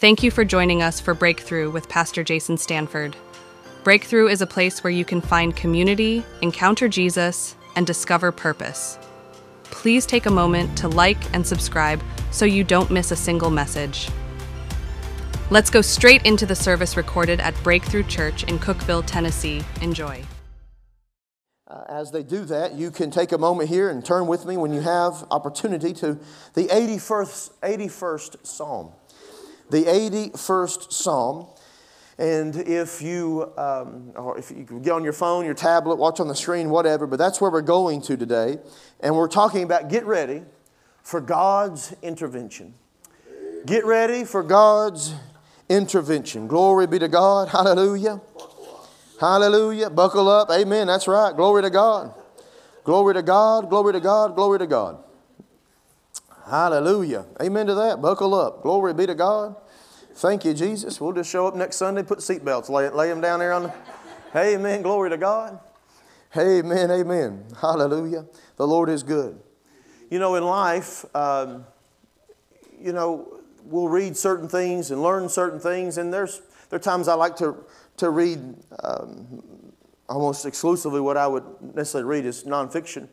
Thank you for joining us for Breakthrough with Pastor Jason Stanford. Breakthrough is a place where you can find community, encounter Jesus, and discover purpose. Please take a moment to like and subscribe so you don't miss a single message. Let's go straight into the service recorded at Breakthrough Church in Cookeville, Tennessee. Enjoy. Uh, as they do that, you can take a moment here and turn with me when you have opportunity to the 81st, 81st Psalm. The 81st Psalm. And if you, um, or if you get on your phone, your tablet, watch on the screen, whatever, but that's where we're going to today. And we're talking about get ready for God's intervention. Get ready for God's intervention. Glory be to God. Hallelujah. Hallelujah. Buckle up. Amen. That's right. Glory to God. Glory to God. Glory to God. Glory to God. Hallelujah. Amen to that. Buckle up. Glory be to God. Thank you, Jesus. We'll just show up next Sunday, put seatbelts, lay, lay them down there on the. Amen. Glory to God. Amen. Amen. Hallelujah. The Lord is good. You know, in life, um, you know, we'll read certain things and learn certain things, and there's there are times I like to to read um, almost exclusively what I would necessarily read is nonfiction.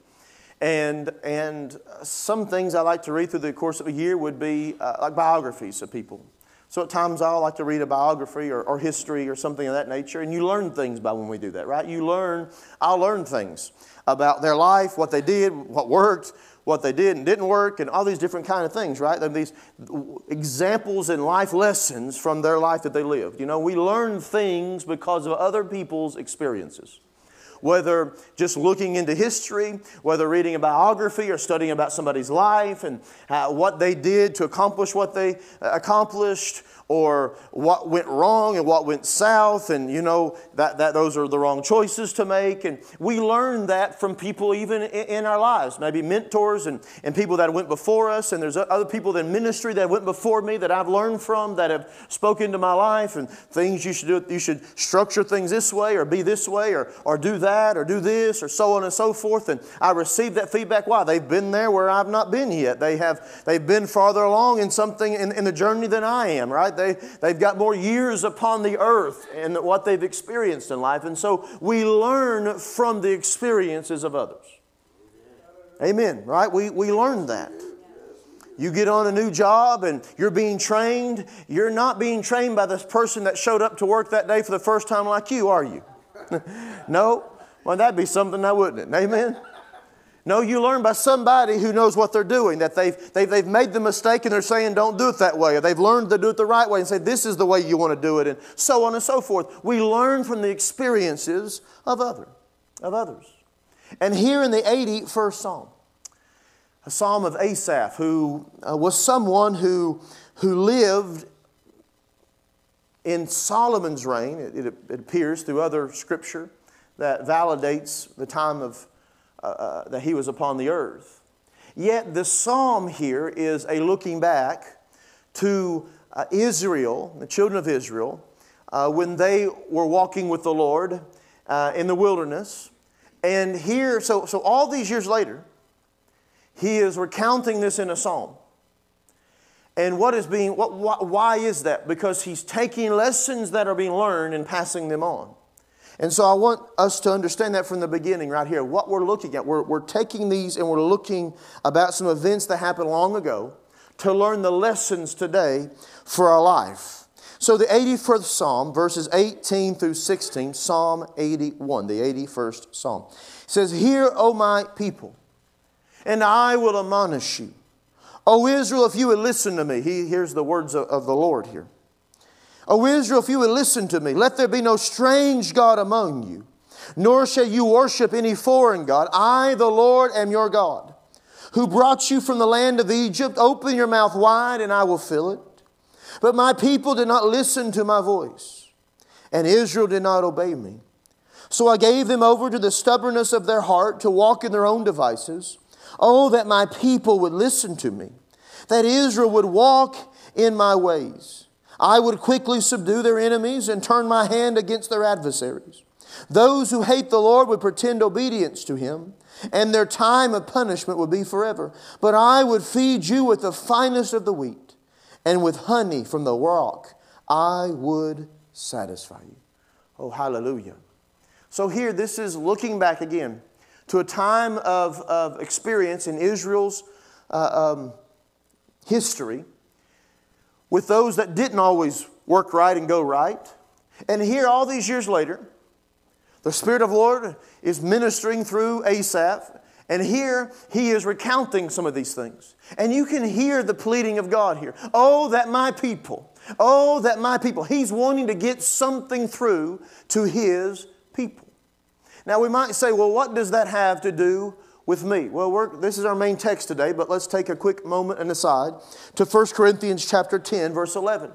And, and some things I like to read through the course of a year would be uh, like biographies of people. So at times I'll like to read a biography or, or history or something of that nature, and you learn things by when we do that, right? You learn, I'll learn things about their life, what they did, what worked, what they did and didn't work, and all these different kind of things, right? And these examples and life lessons from their life that they lived. You know, we learn things because of other people's experiences whether just looking into history, whether reading a biography or studying about somebody's life and uh, what they did to accomplish what they uh, accomplished, or what went wrong and what went south, and you know that, that those are the wrong choices to make. And we learn that from people even in, our lives, maybe mentors and, and people that went before us, and there's other people in ministry that went before me that I've learned from that have spoken to my life and things you should do. You should structure things this way or be this way or, or do that or do this or so on and so forth. And I received that feedback. Why? They've been there where I've not been yet. They have they've been farther along in something in, in the journey than I am, right? They, they've got more years upon the earth and what they've experienced in life. And so we learn from the experiences of others. Amen, right? We, we learn that. You get on a new job and you're being trained. You're not being trained by this person that showed up to work that day for the first time like you, are you? no? Well, that'd be something now, wouldn't it? Amen? No, you learn by somebody who knows what they're doing, that they've, they've, they've made the mistake and they're saying, don't do it that way. Or they've learned to do it the right way and say, this is the way you want to do it, and so on and so forth. We learn from the experiences of, other, of others. And here in the 81st Psalm, a psalm of Asaph, who uh, was someone who, who lived in Solomon's reign. It, it, it appears through other scripture that validates the time of uh, uh, that he was upon the earth. Yet the psalm here is a looking back to uh, Israel, the children of Israel, uh, when they were walking with the Lord uh, in the wilderness. And here, so, so all these years later, he is recounting this in a psalm. And what is being, what, why is that? Because he's taking lessons that are being learned and passing them on. And so I want us to understand that from the beginning, right here. What we're looking at, we're, we're taking these and we're looking about some events that happened long ago to learn the lessons today for our life. So the 81st Psalm, verses 18 through 16, Psalm 81, the 81st Psalm, says, Hear, O my people, and I will admonish you. O Israel, if you would listen to me. He, hears the words of, of the Lord here. O Israel, if you would listen to me, let there be no strange God among you, nor shall you worship any foreign God. I, the Lord, am your God, who brought you from the land of Egypt. Open your mouth wide, and I will fill it. But my people did not listen to my voice, and Israel did not obey me. So I gave them over to the stubbornness of their heart to walk in their own devices. Oh, that my people would listen to me, that Israel would walk in my ways. I would quickly subdue their enemies and turn my hand against their adversaries. Those who hate the Lord would pretend obedience to him, and their time of punishment would be forever. But I would feed you with the finest of the wheat and with honey from the rock, I would satisfy you. Oh, hallelujah. So, here, this is looking back again to a time of, of experience in Israel's uh, um, history with those that didn't always work right and go right. And here, all these years later, the Spirit of the Lord is ministering through Asaph. And here he is recounting some of these things. And you can hear the pleading of God here. Oh, that my people, oh, that my people. He's wanting to get something through to his people. Now we might say, well, what does that have to do with me? Well, this is our main text today, but let's take a quick moment and aside to 1 Corinthians chapter 10, verse 11.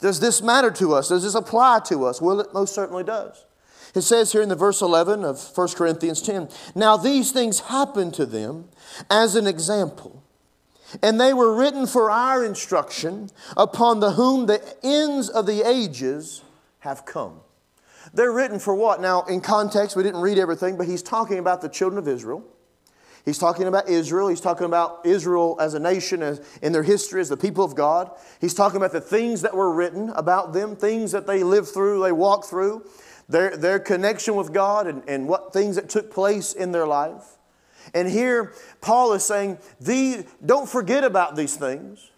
Does this matter to us? Does this apply to us? Well, it most certainly does. It says here in the verse 11 of 1 Corinthians 10 Now these things happened to them as an example, and they were written for our instruction, upon the whom the ends of the ages have come. They're written for what? Now, in context, we didn't read everything, but he's talking about the children of Israel. He's talking about Israel. He's talking about Israel as a nation, as in their history as the people of God. He's talking about the things that were written about them, things that they lived through, they walked through, their, their connection with God, and, and what things that took place in their life. And here, Paul is saying, don't forget about these things.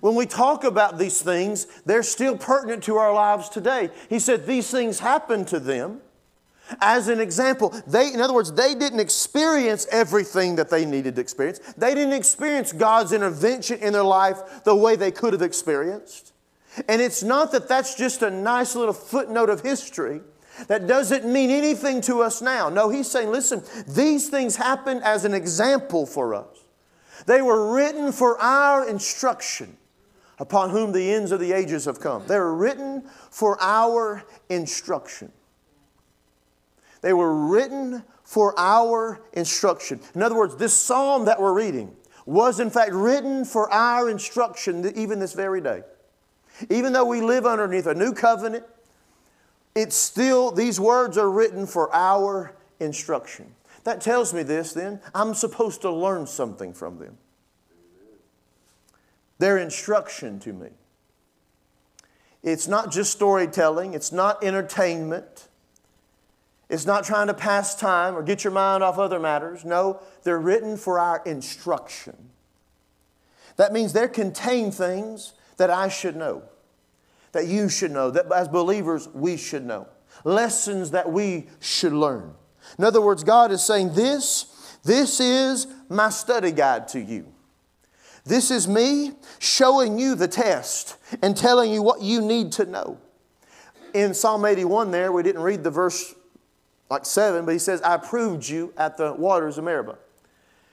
When we talk about these things, they're still pertinent to our lives today. He said these things happened to them as an example. They, in other words, they didn't experience everything that they needed to experience. They didn't experience God's intervention in their life the way they could have experienced. And it's not that that's just a nice little footnote of history that doesn't mean anything to us now. No, he's saying, listen, these things happened as an example for us. They were written for our instruction upon whom the ends of the ages have come. They were written for our instruction. They were written for our instruction. In other words, this psalm that we're reading was in fact written for our instruction even this very day. Even though we live underneath a new covenant, it's still, these words are written for our instruction. That tells me this then, I'm supposed to learn something from them. Their instruction to me. It's not just storytelling, it's not entertainment. It's not trying to pass time or get your mind off other matters. No, they're written for our instruction. That means they contain things that I should know, that you should know, that as believers we should know, lessons that we should learn. In other words, God is saying, This, this is my study guide to you. This is me showing you the test and telling you what you need to know. In Psalm 81, there, we didn't read the verse like seven, but he says, I proved you at the waters of Meribah.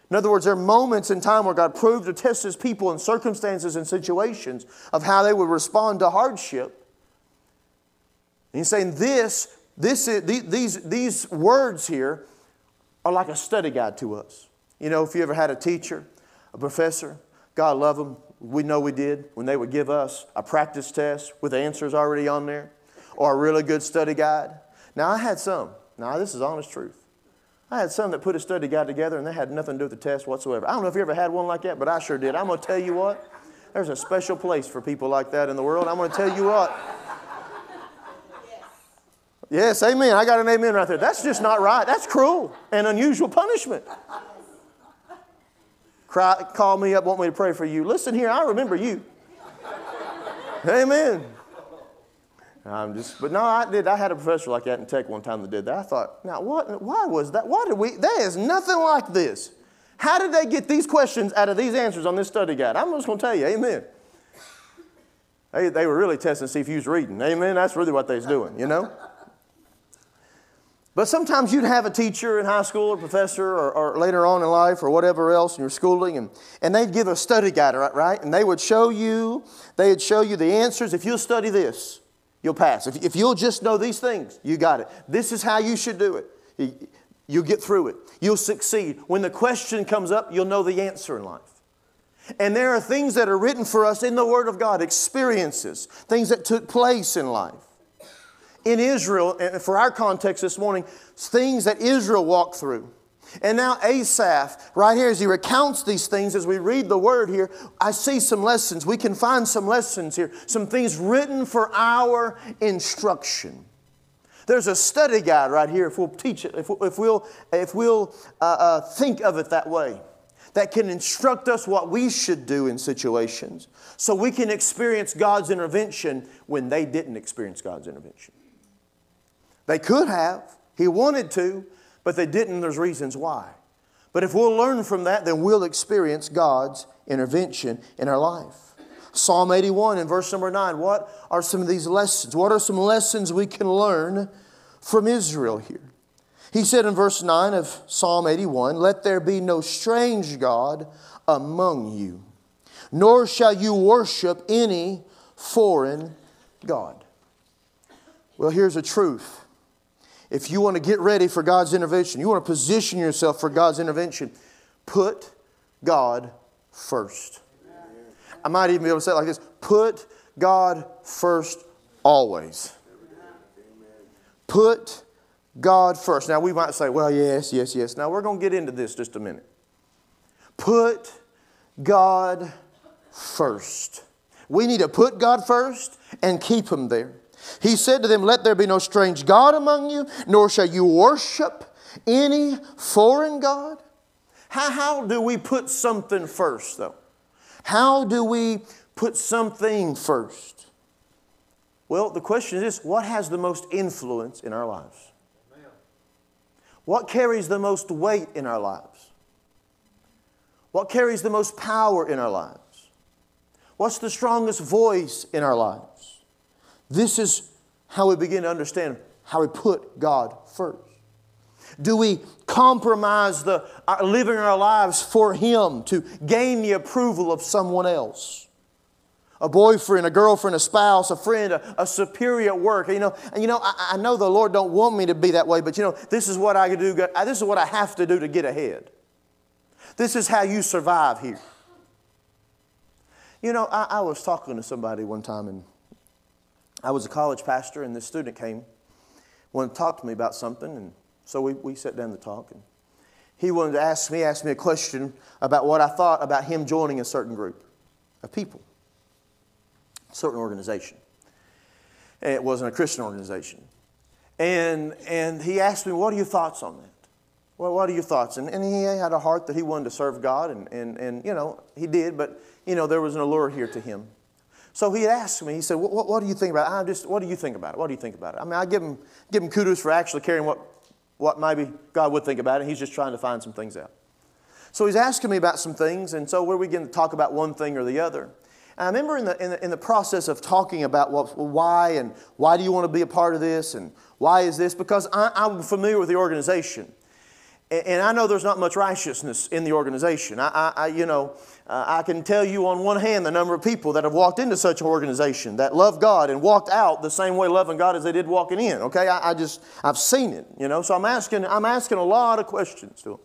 In other words, there are moments in time where God proved to test his people in circumstances and situations of how they would respond to hardship. And he's saying this, this is, these, these words here are like a study guide to us. You know, if you ever had a teacher, a professor, God love them, we know we did, when they would give us a practice test with answers already on there, or a really good study guide. Now, I had some. Now, this is honest truth. I had some that put a study guide together and they had nothing to do with the test whatsoever. I don't know if you ever had one like that, but I sure did. I'm going to tell you what, there's a special place for people like that in the world. I'm going to tell you what. Yes, amen. I got an amen right there. That's just not right. That's cruel and unusual punishment. Cry, call me up, want me to pray for you. Listen here, I remember you. Amen. I'm just, but no, I did. I had a professor like that in tech one time that did that. I thought, now what? Why was that? Why did we? There is nothing like this. How did they get these questions out of these answers on this study guide? I'm just going to tell you, Amen. They, they were really testing to see if you was reading. Amen. That's really what they was doing, you know. But sometimes you'd have a teacher in high school or professor or, or, later on in life or whatever else in your schooling, and, and they'd give a study guide, right, right? And they would show you, they'd show you the answers. If you'll study this, you'll pass. If, if you'll just know these things, you got it. This is how you should do it. You'll get through it. You'll succeed. When the question comes up, you'll know the answer in life. And there are things that are written for us in the Word of God, experiences, things that took place in life. In Israel, for our context this morning, things that Israel walked through. And now Asaph, right here, as he recounts these things, as we read the word here, I see some lessons. We can find some lessons here, some things written for our instruction. There's a study guide right here, if we'll teach it, if, if we'll, if we'll uh, uh, think of it that way, that can instruct us what we should do in situations so we can experience God's intervention when they didn't experience God's intervention. They could have, He wanted to, but they didn't. There's reasons why. But if we'll learn from that, then we'll experience God's intervention in our life. Psalm 81 in verse number 9. What are some of these lessons? What are some lessons we can learn from Israel here? He said in verse 9 of Psalm 81 Let there be no strange God among you, nor shall you worship any foreign God. Well, here's a truth if you want to get ready for God's intervention, you want to position yourself for God's intervention, put God first. I might even be able to say it like this put God first always. Put God first. Now, we might say, well, yes, yes, yes. Now, we're going to get into this just a minute. Put God first. We need to put God first and keep Him there. He said to them, Let there be no strange God among you, nor shall you worship any foreign God. How, how do we put something first, though? How do we put something first? Well, the question is what has the most influence in our lives? What carries the most weight in our lives? What carries the most power in our lives? What's the strongest voice in our lives? This is how we begin to understand how we put God first. Do we compromise the, our, living our lives for Him to gain the approval of someone else? A boyfriend, a girlfriend, a spouse, a friend, a, a superior at work. You know, and you know, I, I know the Lord don't want me to be that way, but you know, this is what I do. Uh, this is what I have to do to get ahead. This is how you survive here. You know, I, I was talking to somebody one time, and I was a college pastor, and this student came, wanted to talk to me about something, and so we, we sat down to talk. And he wanted to ask me, ask me a question about what I thought about him joining a certain group of people, a certain organization. And it wasn't a Christian organization. And, and he asked me, What are your thoughts on that? Well, what are your thoughts? And, and he had a heart that he wanted to serve God, and, and, and, you know, he did, but, you know, there was an allure here to him. So he asked me, he said, what, what, do you think about it? I just, what do you think about it? What do you think about it? I mean, I give him, give him kudos for actually caring what, what maybe God would think about it. He's just trying to find some things out. So he's asking me about some things, and so we're beginning to talk about one thing or the other. And I remember in the, in the, in the process of talking about what, why and why do you want to be a part of this and why is this, because I, I'm familiar with the organization. And I know there's not much righteousness in the organization. I, I, you know, uh, I can tell you on one hand the number of people that have walked into such an organization that love God and walked out the same way loving God as they did walking in. Okay, I, I just I've seen it. You know, so I'm asking I'm asking a lot of questions to them.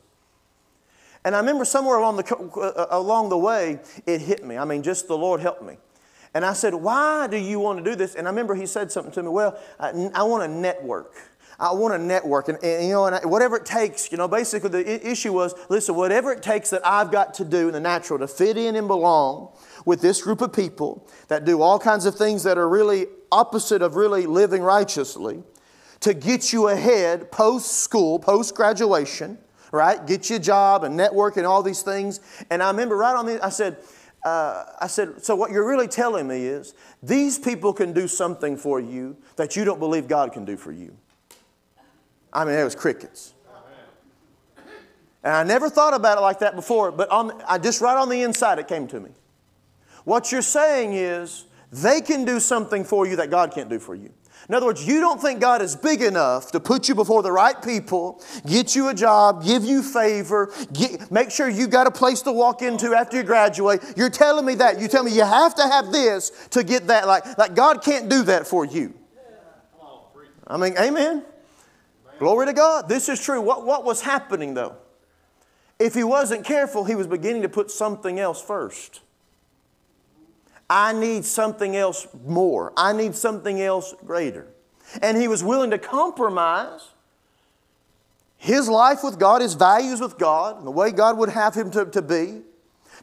And I remember somewhere along the uh, along the way it hit me. I mean, just the Lord helped me. And I said, "Why do you want to do this?" And I remember He said something to me. Well, I, I want to network. I want to network. And, and you know, and I, whatever it takes, you know, basically the issue was listen, whatever it takes that I've got to do in the natural to fit in and belong with this group of people that do all kinds of things that are really opposite of really living righteously to get you ahead post school, post graduation, right? Get you a job and network and all these things. And I remember right on the, I said, uh, I said, so what you're really telling me is these people can do something for you that you don't believe God can do for you. I mean, it was crickets. And I never thought about it like that before, but on, I just right on the inside it came to me. What you're saying is they can do something for you that God can't do for you. In other words, you don't think God is big enough to put you before the right people, get you a job, give you favor, get, make sure you got a place to walk into after you graduate. You're telling me that. You tell me you have to have this to get that. Like, like God can't do that for you. I mean, amen. Glory to God. This is true. What, what was happening though? If he wasn't careful, he was beginning to put something else first. I need something else more. I need something else greater. And he was willing to compromise his life with God, his values with God, and the way God would have him to, to be,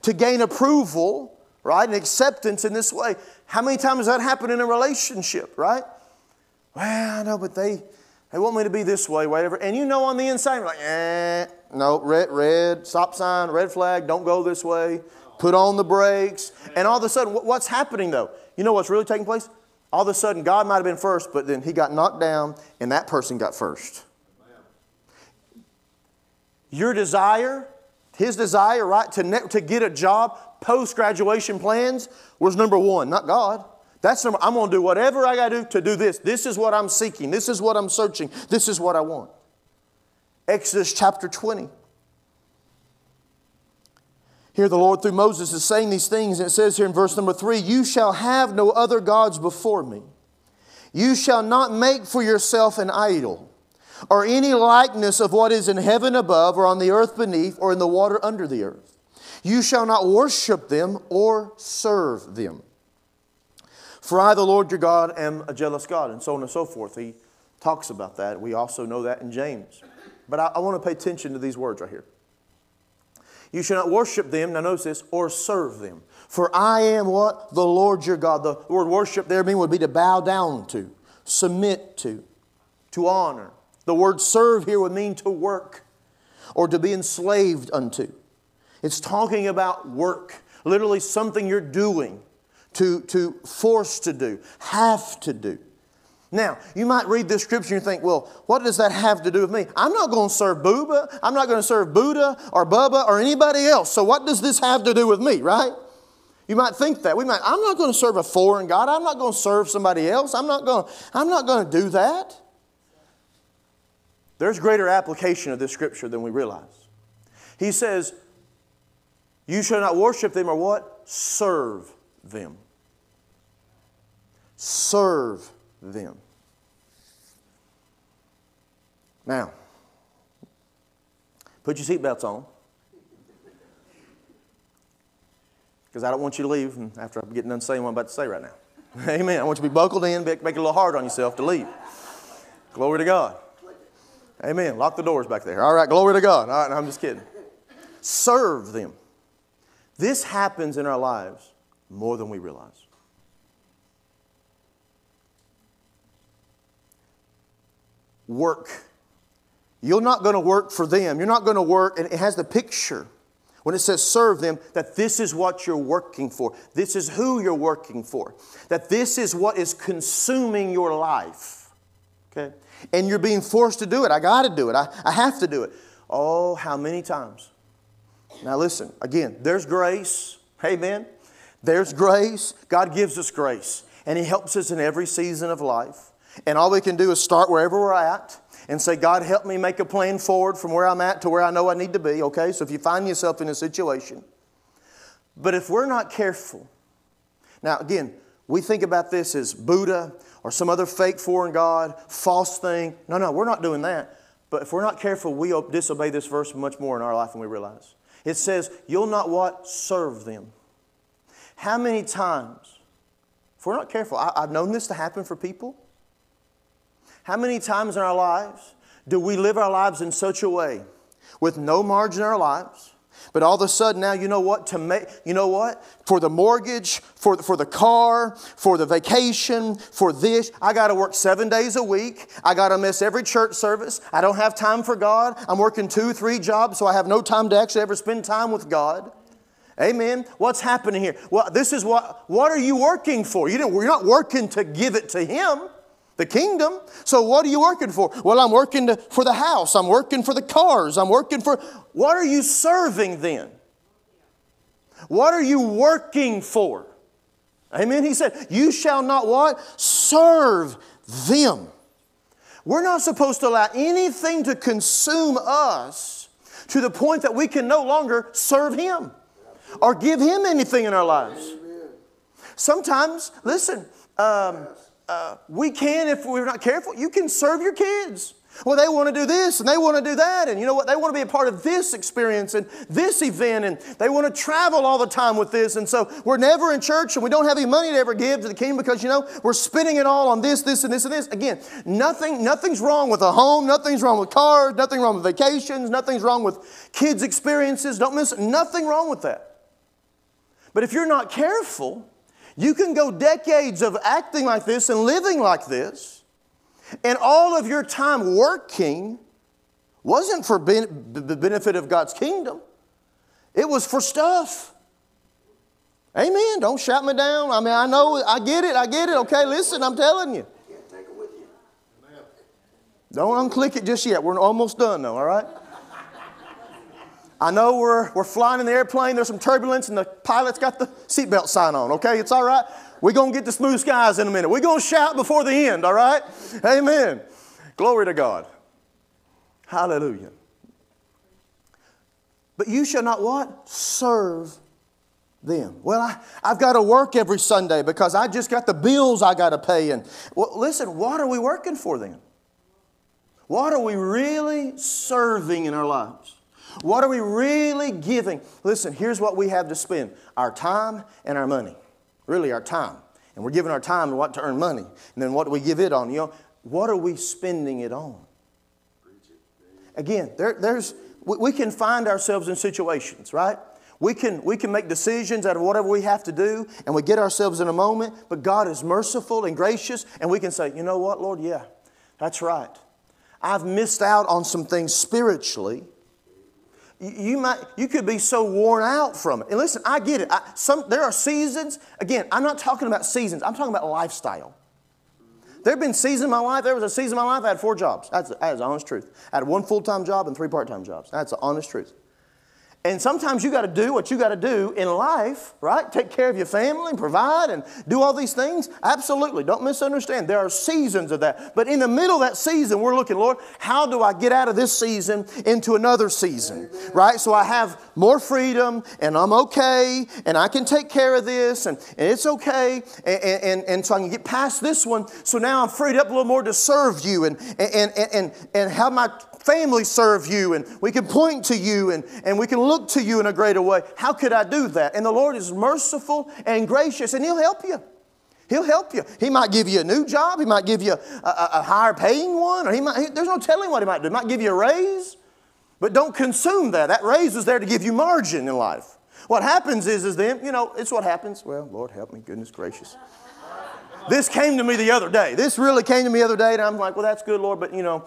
to gain approval, right, and acceptance in this way. How many times does that happened in a relationship, right? Well, I know, but they, they want me to be this way, whatever. And you know on the inside, you're like, eh, no, red, red, stop sign, red flag, don't go this way, put on the brakes. And all of a sudden, what's happening though? You know what's really taking place? All of a sudden, God might have been first, but then he got knocked down and that person got first. Your desire, his desire, right, to, ne- to get a job, post graduation plans was number one, not God. That's number, I'm going to do whatever I got to do to do this. This is what I'm seeking. This is what I'm searching. This is what I want. Exodus chapter 20. Here, the Lord through Moses is saying these things, and it says here in verse number three You shall have no other gods before me. You shall not make for yourself an idol or any likeness of what is in heaven above, or on the earth beneath, or in the water under the earth. You shall not worship them or serve them. For I, the Lord your God, am a jealous God, and so on and so forth. He talks about that. We also know that in James. But I, I want to pay attention to these words right here. You shall not worship them, now notice this, or serve them. For I am what? The Lord your God. The word worship there mean would be to bow down to, submit to, to honor. The word serve here would mean to work or to be enslaved unto. It's talking about work, literally something you're doing, to, to force to do, have to do. Now, you might read this scripture and think, well, what does that have to do with me? I'm not going to serve Buddha. I'm not going to serve Buddha or Bubba or anybody else. So, what does this have to do with me, right? You might think that. We might, I'm not going to serve a foreign God. I'm not going to serve somebody else. I'm not going, I'm not going to do that. There's greater application of this scripture than we realize. He says, You shall not worship them or what? Serve them. Serve them. Now, put your seatbelts on. Because I don't want you to leave after I'm getting done saying what I'm about to say right now. Amen. I want you to be buckled in, make it a little hard on yourself to leave. Glory to God. Amen. Lock the doors back there. All right, glory to God. All right, no, I'm just kidding. Serve them. This happens in our lives more than we realize. Work. You're not going to work for them. You're not going to work, and it has the picture when it says serve them, that this is what you're working for. This is who you're working for. That this is what is consuming your life. Okay? and you're being forced to do it. I got to do it. I, I have to do it. Oh, how many times? Now, listen, again, there's grace. Amen. There's grace. God gives us grace, and He helps us in every season of life. And all we can do is start wherever we're at and say, God, help me make a plan forward from where I'm at to where I know I need to be. Okay, so if you find yourself in a situation, but if we're not careful, now again, we think about this as Buddha or some other fake foreign God, false thing. No, no, we're not doing that. But if we're not careful, we disobey this verse much more in our life than we realize. It says, You'll not what? Serve them. How many times, if we're not careful, I, I've known this to happen for people. How many times in our lives do we live our lives in such a way with no margin in our lives? But all of a sudden now, you know what? To make, you know what? For the mortgage, for, for the car, for the vacation, for this, I got to work seven days a week. I got to miss every church service. I don't have time for God. I'm working two, three jobs, so I have no time to actually ever spend time with God. Amen. What's happening here? Well, this is what. What are you working for? You you're not working to give it to Him the kingdom. So what are you working for? Well, I'm working to, for the house. I'm working for the cars. I'm working for. What are you serving then? What are you working for? Amen. He said, You shall not what? Serve them. We're not supposed to allow anything to consume us to the point that we can no longer serve Him or give Him anything in our lives. Sometimes, listen, um, we can, if we're not careful, you can serve your kids. Well, they want to do this and they want to do that. And you know what? They want to be a part of this experience and this event. And they want to travel all the time with this. And so we're never in church and we don't have any money to ever give to the king because, you know, we're spending it all on this, this, and this, and this. Again, nothing, nothing's wrong with a home. Nothing's wrong with cars. Nothing wrong with vacations. Nothing's wrong with kids' experiences. Don't miss Nothing wrong with that. But if you're not careful, you can go decades of acting like this and living like this and all of your time working wasn't for ben- the benefit of God's kingdom, it was for stuff. Amen. Don't shout me down. I mean, I know, I get it, I get it. Okay, listen, I'm telling you. Don't unclick it just yet. We're almost done, though, all right? I know we're, we're flying in the airplane, there's some turbulence, and the pilot's got the seatbelt sign on, okay? It's all right. We're going to get to smooth skies in a minute. We're going to shout before the end, all right? Amen. Glory to God. Hallelujah. But you shall not what? Serve them. Well, I, I've got to work every Sunday because I just got the bills I got to pay. And well, listen, what are we working for then? What are we really serving in our lives? What are we really giving? Listen, here's what we have to spend our time and our money really our time. And we're giving our time to what to earn money. And then what do we give it on? You know, what are we spending it on? Again, there, there's, we, we can find ourselves in situations, right? We can, we can make decisions out of whatever we have to do, and we get ourselves in a moment, but God is merciful and gracious, and we can say, you know what, Lord, yeah, that's right. I've missed out on some things spiritually you might you could be so worn out from it. And listen i get it. I, some, there are seasons. Again i'm not talking about seasons. I'm talking about lifestyle. There have been seasons in my life there was a season in my life i had four jobs. That's, that's the honest truth. I had one full-time job and three part-time jobs. That's the honest truth and sometimes you got to do what you got to do in life, right? Take care of your family, provide, and do all these things. Absolutely. Don't misunderstand. There are seasons of that. But in the middle of that season, we're looking, Lord, how do I get out of this season into another season, right? So I have more freedom and I'm okay and I can take care of this and, and it's okay. And, and, and so I can get past this one. So now I'm freed up a little more to serve you and, and, and, and, and have my family serve you and we can point to you and, and we can look to you in a greater way. How could I do that? And the Lord is merciful and gracious and He'll help you. He'll help you. He might give you a new job. He might give you a, a, a higher paying one. Or he might, he, there's no telling what he might do. He might give you a raise. But don't consume that. That raise is there to give you margin in life. What happens is, is then, you know, it's what happens. Well, Lord help me, goodness gracious. This came to me the other day. This really came to me the other day, and I'm like, well, that's good, Lord, but you know,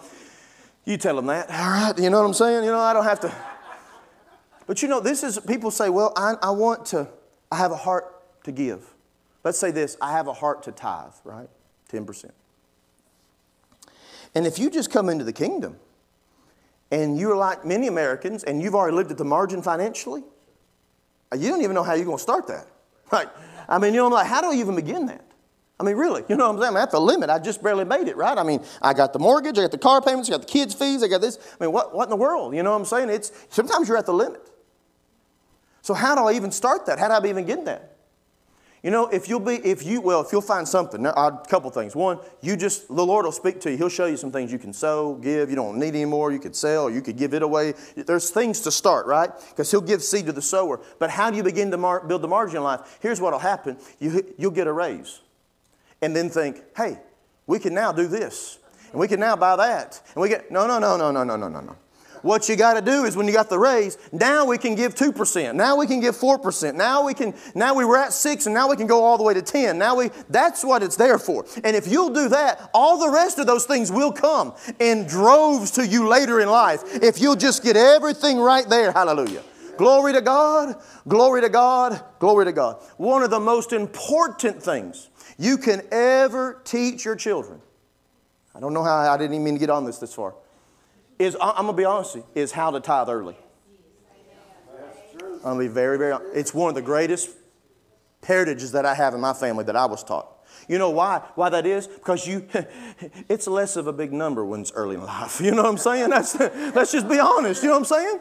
you tell them that. All right. You know what I'm saying? You know, I don't have to. But you know, this is, people say, well, I, I want to, I have a heart to give. Let's say this I have a heart to tithe, right? 10%. And if you just come into the kingdom and you're like many Americans and you've already lived at the margin financially, you don't even know how you're going to start that. Like, I mean, you know, I'm like, how do I even begin that? I mean, really, you know what I'm saying? I'm at the limit. I just barely made it, right? I mean, I got the mortgage, I got the car payments, I got the kids' fees, I got this. I mean, what, what in the world? You know what I'm saying? It's sometimes you're at the limit. So how do I even start that? How do I even get that? You know, if you'll be, if you, well, if you'll find something, a couple things. One, you just, the Lord will speak to you. He'll show you some things you can sow, give. You don't need anymore. You could sell, you could give it away. There's things to start, right? Because He'll give seed to the sower. But how do you begin to mar- build the margin in life? Here's what will happen you, you'll get a raise and then think, hey, we can now do this, and we can now buy that. And we get, no, no, no, no, no, no, no, no, no. What you got to do is when you got the raise, now we can give 2%. Now we can give 4%. Now we can, now we were at 6 and now we can go all the way to 10. Now we, that's what it's there for. And if you'll do that, all the rest of those things will come in droves to you later in life. If you'll just get everything right there. Hallelujah. Glory to God, glory to God, glory to God. One of the most important things you can ever teach your children. I don't know how I didn't even mean to get on this this far. Is I'm gonna be honest with you, is how to tithe early. I'm gonna be very, very it's one of the greatest heritages that I have in my family that I was taught. You know why? Why that is? Because you, it's less of a big number when it's early in life. You know what I'm saying? That's, let's just be honest. You know what I'm saying?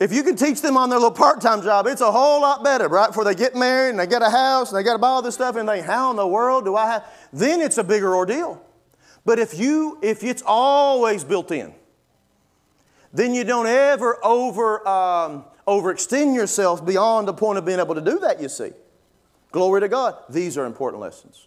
If you can teach them on their little part-time job, it's a whole lot better, right? Before they get married and they get a house and they got to buy all this stuff and they, how in the world do I have? Then it's a bigger ordeal. But if you if it's always built in, then you don't ever over um, overextend yourself beyond the point of being able to do that. You see, glory to God. These are important lessons.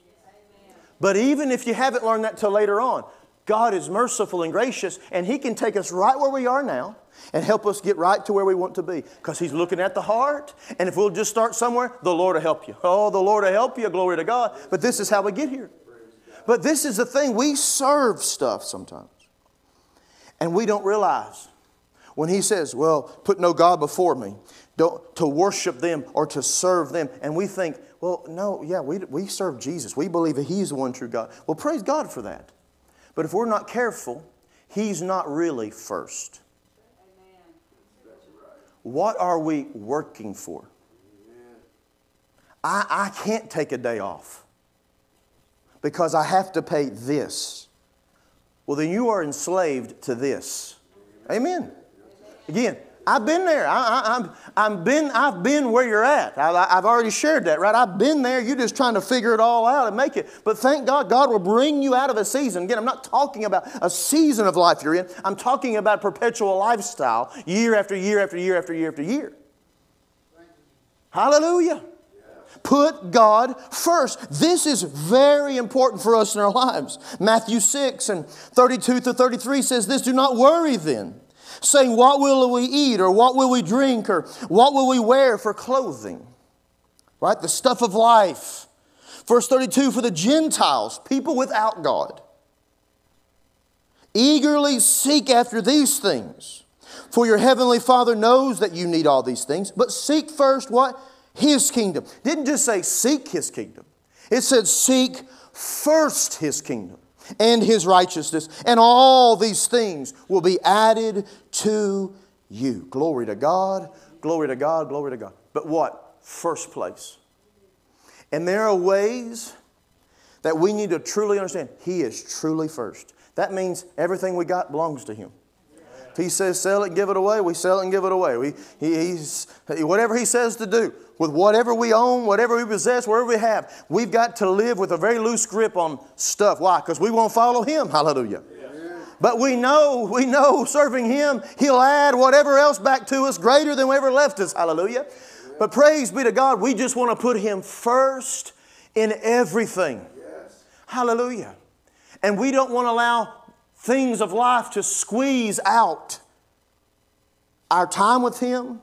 But even if you haven't learned that till later on, God is merciful and gracious, and He can take us right where we are now and help us get right to where we want to be because He's looking at the heart. And if we'll just start somewhere, the Lord will help you. Oh, the Lord will help you, glory to God. But this is how we get here. But this is the thing we serve stuff sometimes, and we don't realize when He says, Well, put no God before me, don't, to worship them or to serve them, and we think, Well, no, yeah, we, we serve Jesus. We believe that He's the one true God. Well, praise God for that. But if we're not careful, He's not really first. What are we working for? I, I can't take a day off because I have to pay this. Well, then you are enslaved to this. Amen. Again, I've been there. I, am I'm been, I've been where you're at. I, have already shared that, right? I've been there. You're just trying to figure it all out and make it. But thank God, God will bring you out of a season. Again, I'm not talking about a season of life you're in. I'm talking about perpetual lifestyle, year after year after year after year after year. Hallelujah. Put God first. This is very important for us in our lives. Matthew 6 and 32 to 33 says this Do not worry then saying, What will we eat, or what will we drink, or what will we wear for clothing? Right? The stuff of life. Verse 32 for the Gentiles, people without God, eagerly seek after these things. For your heavenly Father knows that you need all these things, but seek first what? His kingdom. Didn't just say seek His kingdom, it said seek first His kingdom and his righteousness, and all these things will be added to you. Glory to God, glory to God, glory to God. But what? First place. And there are ways that we need to truly understand He is truly first. That means everything we got belongs to Him. If He says sell it give it away, we sell it and give it away. We, he, he's, whatever He says to do, with whatever we own, whatever we possess, wherever we have. We've got to live with a very loose grip on stuff. Why? Because we won't follow Him. Hallelujah. But we know, we know serving Him, He'll add whatever else back to us greater than whatever left us. Hallelujah. But praise be to God, we just want to put Him first in everything. Hallelujah. And we don't want to allow things of life to squeeze out our time with Him,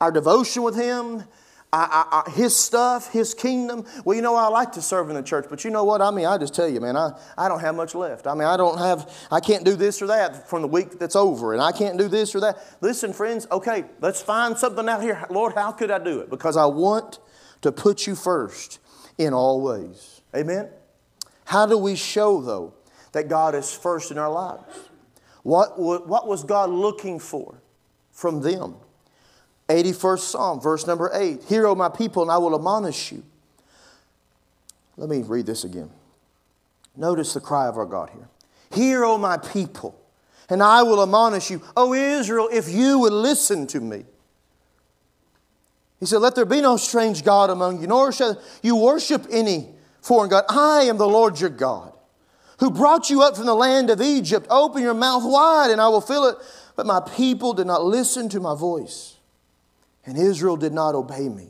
our devotion with Him, I, I, his stuff, his kingdom. Well, you know, I like to serve in the church, but you know what? I mean, I just tell you, man, I, I don't have much left. I mean, I don't have, I can't do this or that from the week that's over, and I can't do this or that. Listen, friends, okay, let's find something out here. Lord, how could I do it? Because I want to put you first in all ways. Amen? How do we show, though, that God is first in our lives? What, what was God looking for from them? 81st Psalm, verse number 8 Hear, O my people, and I will admonish you. Let me read this again. Notice the cry of our God here. Hear, O my people, and I will admonish you. O Israel, if you would listen to me. He said, Let there be no strange God among you, nor shall you worship any foreign God. I am the Lord your God, who brought you up from the land of Egypt. Open your mouth wide, and I will fill it. But my people did not listen to my voice and Israel did not obey me.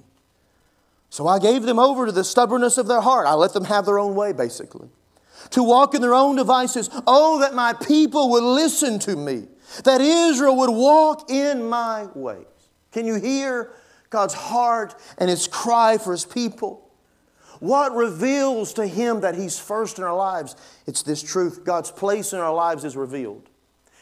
So I gave them over to the stubbornness of their heart. I let them have their own way, basically. To walk in their own devices. Oh, that my people would listen to me, that Israel would walk in my ways. Can you hear God's heart and his cry for his people? What reveals to him that he's first in our lives? It's this truth. God's place in our lives is revealed.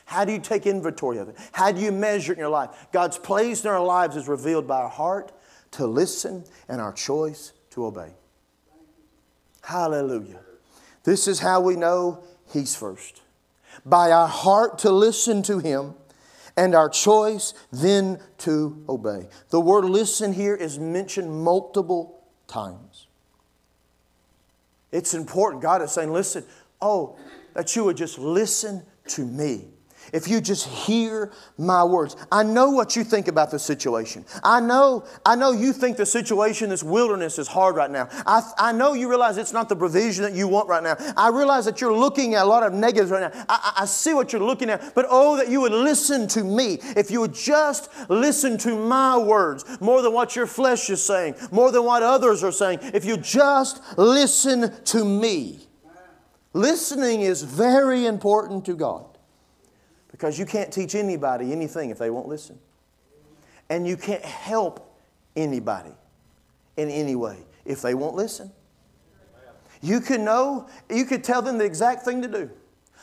How do you take inventory of it? How do you measure it in your life? God's place in our lives is revealed by our heart to listen and our choice to obey. Hallelujah. This is how we know He's first. By our heart to listen to Him and our choice then to obey. The word listen here is mentioned multiple times. It's important. God is saying, listen, oh, that you would just listen to me. If you just hear my words. I know what you think about the situation. I know, I know you think the situation, this wilderness, is hard right now. I, I know you realize it's not the provision that you want right now. I realize that you're looking at a lot of negatives right now. I, I see what you're looking at, but oh, that you would listen to me. If you would just listen to my words more than what your flesh is saying, more than what others are saying, if you just listen to me. Listening is very important to God. Because you can't teach anybody anything if they won't listen. And you can't help anybody in any way if they won't listen. You could know, you could tell them the exact thing to do.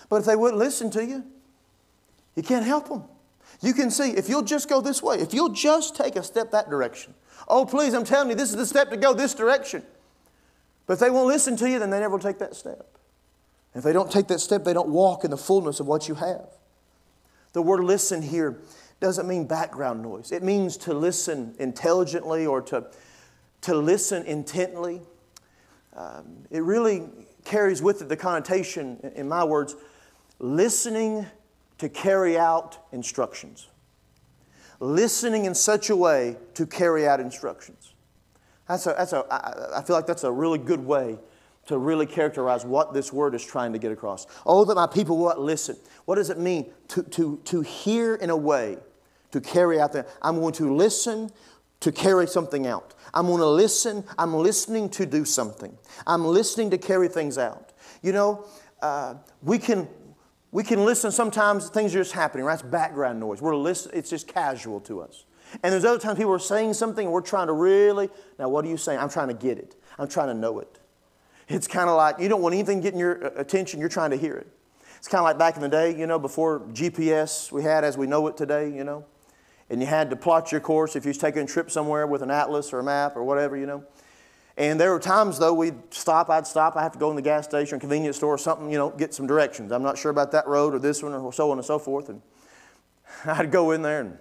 But if they wouldn't listen to you, you can't help them. You can see if you'll just go this way, if you'll just take a step that direction. Oh, please, I'm telling you, this is the step to go this direction. But if they won't listen to you, then they never will take that step. If they don't take that step, they don't walk in the fullness of what you have. The word listen here doesn't mean background noise, it means to listen intelligently or to, to listen intently. Um, it really carries with it the connotation, in my words, listening to carry out instructions. Listening in such a way to carry out instructions. That's a, that's a, I, I feel like that's a really good way to really characterize what this word is trying to get across. Oh, that my people will listen. What does it mean to, to, to hear in a way, to carry out that? I'm going to listen to carry something out. I'm going to listen. I'm listening to do something. I'm listening to carry things out. You know, uh, we can we can listen. Sometimes things are just happening. Right? It's background noise. We're listen. It's just casual to us. And there's other times people are saying something and we're trying to really. Now, what are you saying? I'm trying to get it. I'm trying to know it. It's kind of like you don't want anything getting your uh, attention, you're trying to hear it. It's kind of like back in the day, you know, before GPS we had as we know it today, you know, and you had to plot your course if you was taking a trip somewhere with an atlas or a map or whatever, you know. And there were times though we'd stop, I'd stop, I have to go in the gas station or convenience store or something, you know, get some directions. I'm not sure about that road or this one or so on and so forth. And I'd go in there and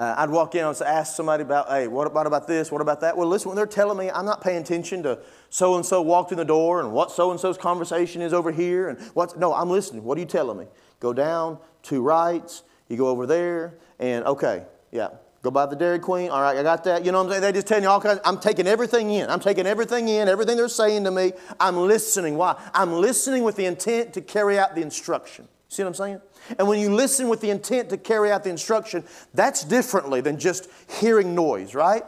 uh, I'd walk in and ask somebody about, hey, what about, about this? What about that? Well, listen, when they're telling me, I'm not paying attention to so and so walked in the door and what so and so's conversation is over here and what's, no, I'm listening. What are you telling me? Go down, two rights, you go over there, and okay, yeah, go by the Dairy Queen. All right, I got that. You know what I'm saying? They just tell you all kinds. I'm taking everything in. I'm taking everything in, everything they're saying to me. I'm listening. Why? I'm listening with the intent to carry out the instruction. See what I'm saying? And when you listen with the intent to carry out the instruction, that's differently than just hearing noise, right?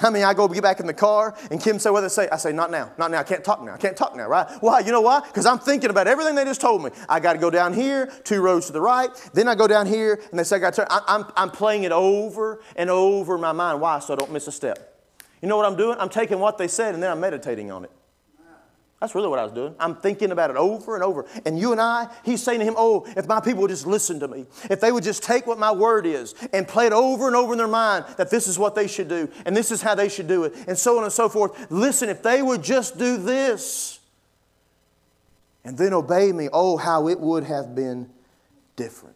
I mean, I go get back in the car and Kim say what they say. I say, not now, not now. I can't talk now. I can't talk now, right? Why? You know why? Because I'm thinking about everything they just told me. I got to go down here, two rows to the right. Then I go down here and they say I got to turn. I, I'm, I'm playing it over and over in my mind. Why? So I don't miss a step. You know what I'm doing? I'm taking what they said and then I'm meditating on it. That's really what I was doing. I'm thinking about it over and over. And you and I, he's saying to him, Oh, if my people would just listen to me, if they would just take what my word is and play it over and over in their mind that this is what they should do and this is how they should do it, and so on and so forth. Listen, if they would just do this and then obey me, oh, how it would have been different.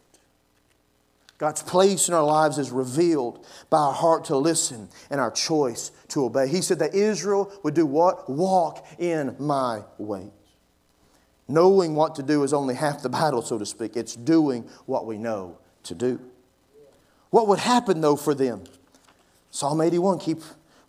God's place in our lives is revealed by our heart to listen and our choice to obey. He said that Israel would do what? Walk in my ways. Knowing what to do is only half the battle, so to speak. It's doing what we know to do. What would happen, though, for them? Psalm 81, keep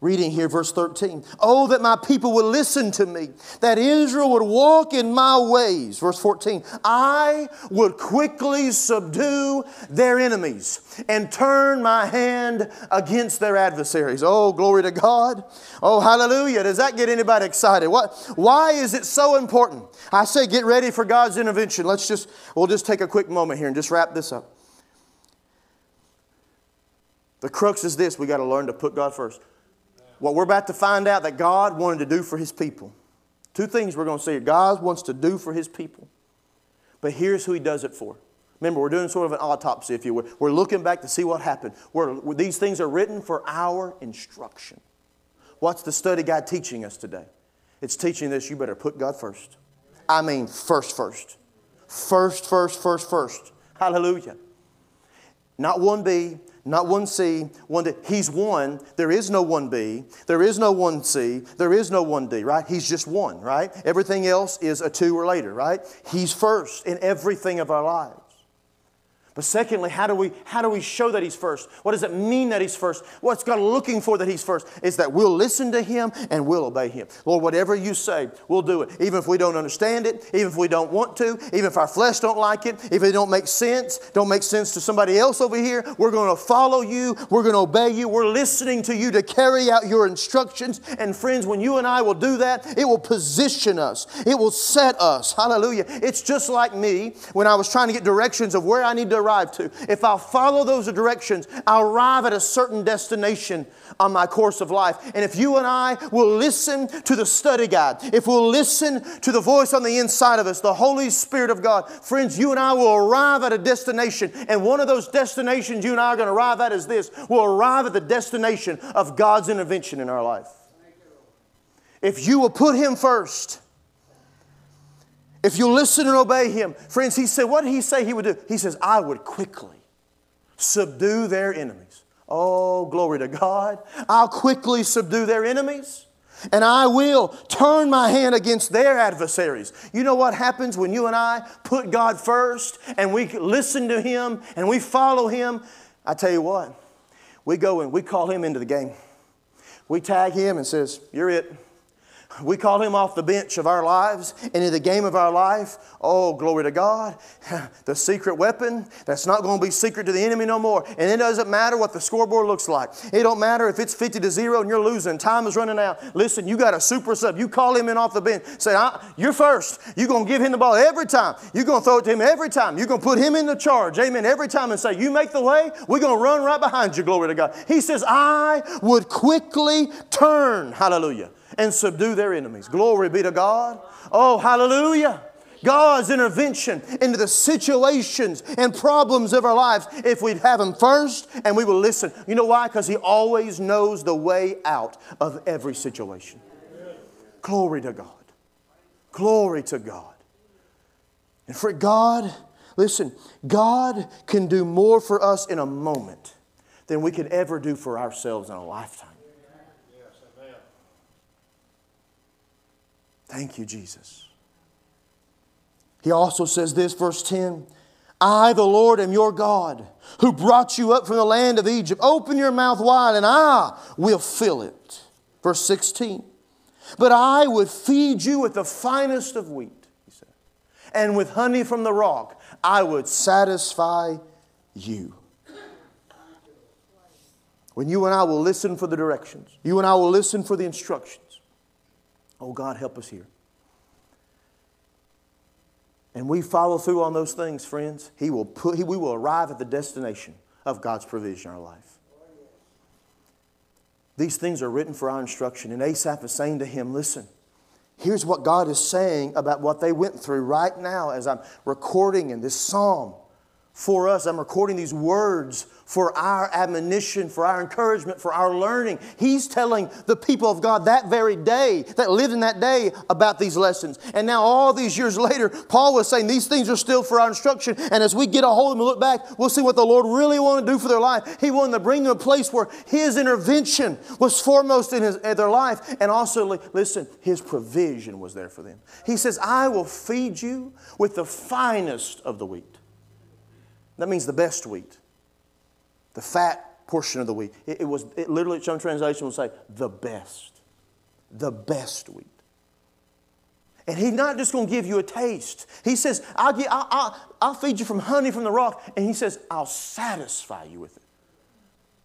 Reading here, verse 13. Oh, that my people would listen to me, that Israel would walk in my ways. Verse 14. I would quickly subdue their enemies and turn my hand against their adversaries. Oh, glory to God. Oh, hallelujah. Does that get anybody excited? What, why is it so important? I say get ready for God's intervention. Let's just, we'll just take a quick moment here and just wrap this up. The crux is this we got to learn to put God first what we're about to find out that God wanted to do for His people. Two things we're going to see God wants to do for His people. But here's who He does it for. Remember, we're doing sort of an autopsy, if you will. We're looking back to see what happened. We're, these things are written for our instruction. What's the study guide teaching us today? It's teaching this you better put God first. I mean, first, first. First, first, first, first. Hallelujah. Not 1B, not 1C, 1D. He's one. There is no 1B. There is no 1C. There is no 1D, right? He's just one, right? Everything else is a two or later, right? He's first in everything of our lives. But secondly, how do we how do we show that he's first? What does it mean that he's first? What's God looking for that he's first? Is that we'll listen to him and we'll obey him. Lord, whatever you say, we'll do it. Even if we don't understand it, even if we don't want to, even if our flesh don't like it, if it don't make sense, don't make sense to somebody else over here, we're going to follow you, we're going to obey you, we're listening to you to carry out your instructions. And friends, when you and I will do that, it will position us. It will set us. Hallelujah. It's just like me when I was trying to get directions of where I need to arrive to. If I'll follow those directions, I'll arrive at a certain destination on my course of life. And if you and I will listen to the study guide, if we'll listen to the voice on the inside of us, the Holy Spirit of God, friends, you and I will arrive at a destination. And one of those destinations you and I are going to arrive at is this we'll arrive at the destination of God's intervention in our life. If you will put Him first, if you listen and obey him, friends, he said, what did he say he would do? He says, I would quickly subdue their enemies. Oh, glory to God. I'll quickly subdue their enemies and I will turn my hand against their adversaries. You know what happens when you and I put God first and we listen to Him and we follow Him? I tell you what, we go and we call Him into the game. We tag Him and says, You're it. We call him off the bench of our lives and in the game of our life. Oh, glory to God. The secret weapon that's not going to be secret to the enemy no more. And it doesn't matter what the scoreboard looks like. It don't matter if it's 50 to 0 and you're losing. Time is running out. Listen, you got a super sub. You call him in off the bench. Say, you're first. You're going to give him the ball every time. You're going to throw it to him every time. You're going to put him in the charge. Amen. Every time and say, You make the way, we're going to run right behind you. Glory to God. He says, I would quickly turn. Hallelujah and subdue their enemies. Glory be to God. Oh, hallelujah. God's intervention into the situations and problems of our lives if we'd have Him first and we will listen. You know why? Because He always knows the way out of every situation. Glory to God. Glory to God. And for God, listen, God can do more for us in a moment than we could ever do for ourselves in a lifetime. Thank you, Jesus. He also says this, verse 10 I, the Lord, am your God, who brought you up from the land of Egypt. Open your mouth wide, and I will fill it. Verse 16 But I would feed you with the finest of wheat, he said, and with honey from the rock, I would satisfy you. When you and I will listen for the directions, you and I will listen for the instructions. Oh, God, help us here. And we follow through on those things, friends. He will put, we will arrive at the destination of God's provision in our life. These things are written for our instruction. And Asaph is saying to him, Listen, here's what God is saying about what they went through right now as I'm recording in this psalm for us. I'm recording these words for our admonition, for our encouragement, for our learning. He's telling the people of God that very day, that lived in that day, about these lessons. And now, all these years later, Paul was saying these things are still for our instruction. And as we get a hold of them and look back, we'll see what the Lord really wanted to do for their life. He wanted to bring them a place where His intervention was foremost in, his, in their life. And also, listen, His provision was there for them. He says, I will feed you with the finest of the wheat. That means the best wheat, the fat portion of the wheat. It, it was it literally, some translation will say, the best, the best wheat. And he's not just going to give you a taste. He says, I'll, I'll, I'll, I'll feed you from honey from the rock. And he says, I'll satisfy you with it.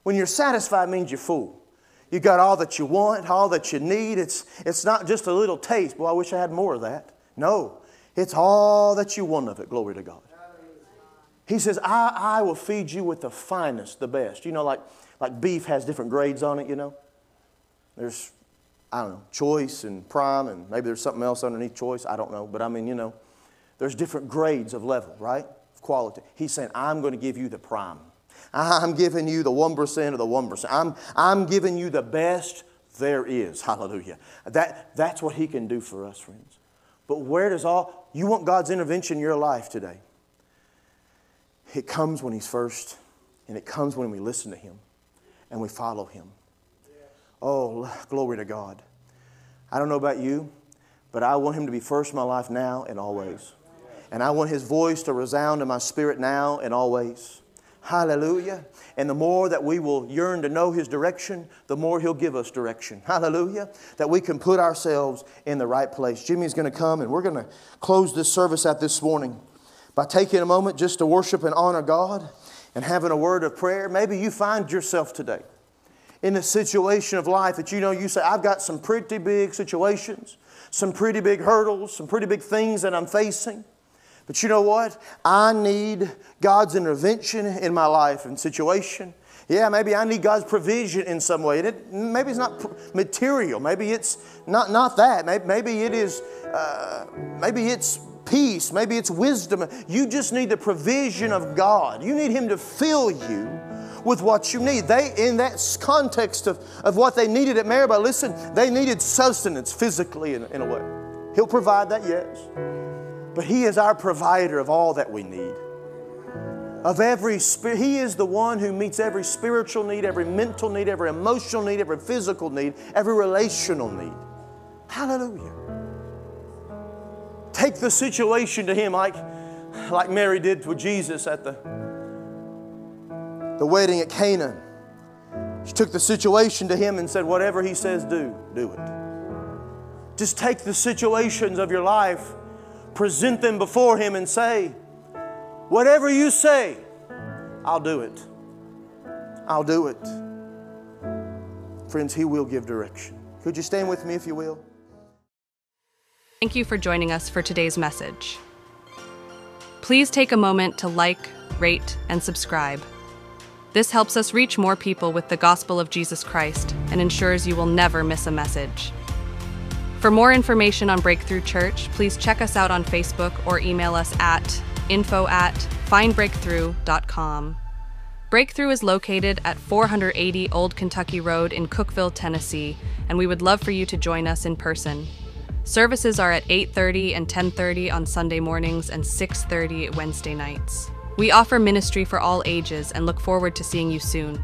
When you're satisfied means you're full. You got all that you want, all that you need. It's, it's not just a little taste. Boy, I wish I had more of that. No, it's all that you want of it. Glory to God. He says, I, I will feed you with the finest, the best. You know, like, like beef has different grades on it, you know? There's, I don't know, choice and prime, and maybe there's something else underneath choice. I don't know. But I mean, you know, there's different grades of level, right? Of quality. He's saying, I'm going to give you the prime. I'm giving you the 1% of the 1%. I'm, I'm giving you the best there is. Hallelujah. That, that's what He can do for us, friends. But where does all, you want God's intervention in your life today? It comes when He's first, and it comes when we listen to Him and we follow Him. Oh, glory to God. I don't know about you, but I want Him to be first in my life now and always. And I want His voice to resound in my spirit now and always. Hallelujah. And the more that we will yearn to know His direction, the more He'll give us direction. Hallelujah. That we can put ourselves in the right place. Jimmy's going to come and we're going to close this service out this morning by taking a moment just to worship and honor God and having a word of prayer. Maybe you find yourself today in a situation of life that you know you say, I've got some pretty big situations, some pretty big hurdles, some pretty big things that I'm facing. But you know what? I need God's intervention in my life and situation. Yeah, maybe I need God's provision in some way. It, maybe it's not material. Maybe it's not, not that. Maybe, maybe it is, uh, maybe it's peace. Maybe it's wisdom. You just need the provision of God. You need Him to fill you with what you need. They, in that context of, of what they needed at Meribah, listen, they needed sustenance physically in, in a way. He'll provide that, yes. But He is our provider of all that we need. Of every spirit, He is the one who meets every spiritual need, every mental need, every emotional need, every physical need, every relational need. Hallelujah. Take the situation to Him like, like Mary did with Jesus at the, the wedding at Canaan. She took the situation to Him and said, Whatever He says, do, do it. Just take the situations of your life present them before Him and say, Whatever you say, I'll do it. I'll do it. Friends, He will give direction. Could you stand with me if you will? Thank you for joining us for today's message. Please take a moment to like, rate, and subscribe. This helps us reach more people with the gospel of Jesus Christ and ensures you will never miss a message. For more information on Breakthrough Church, please check us out on Facebook or email us at info at findbreakthrough.com. Breakthrough is located at 480 Old Kentucky Road in Cookeville, Tennessee, and we would love for you to join us in person. Services are at 8:30 and 10:30 on Sunday mornings and 6:30 Wednesday nights. We offer ministry for all ages and look forward to seeing you soon.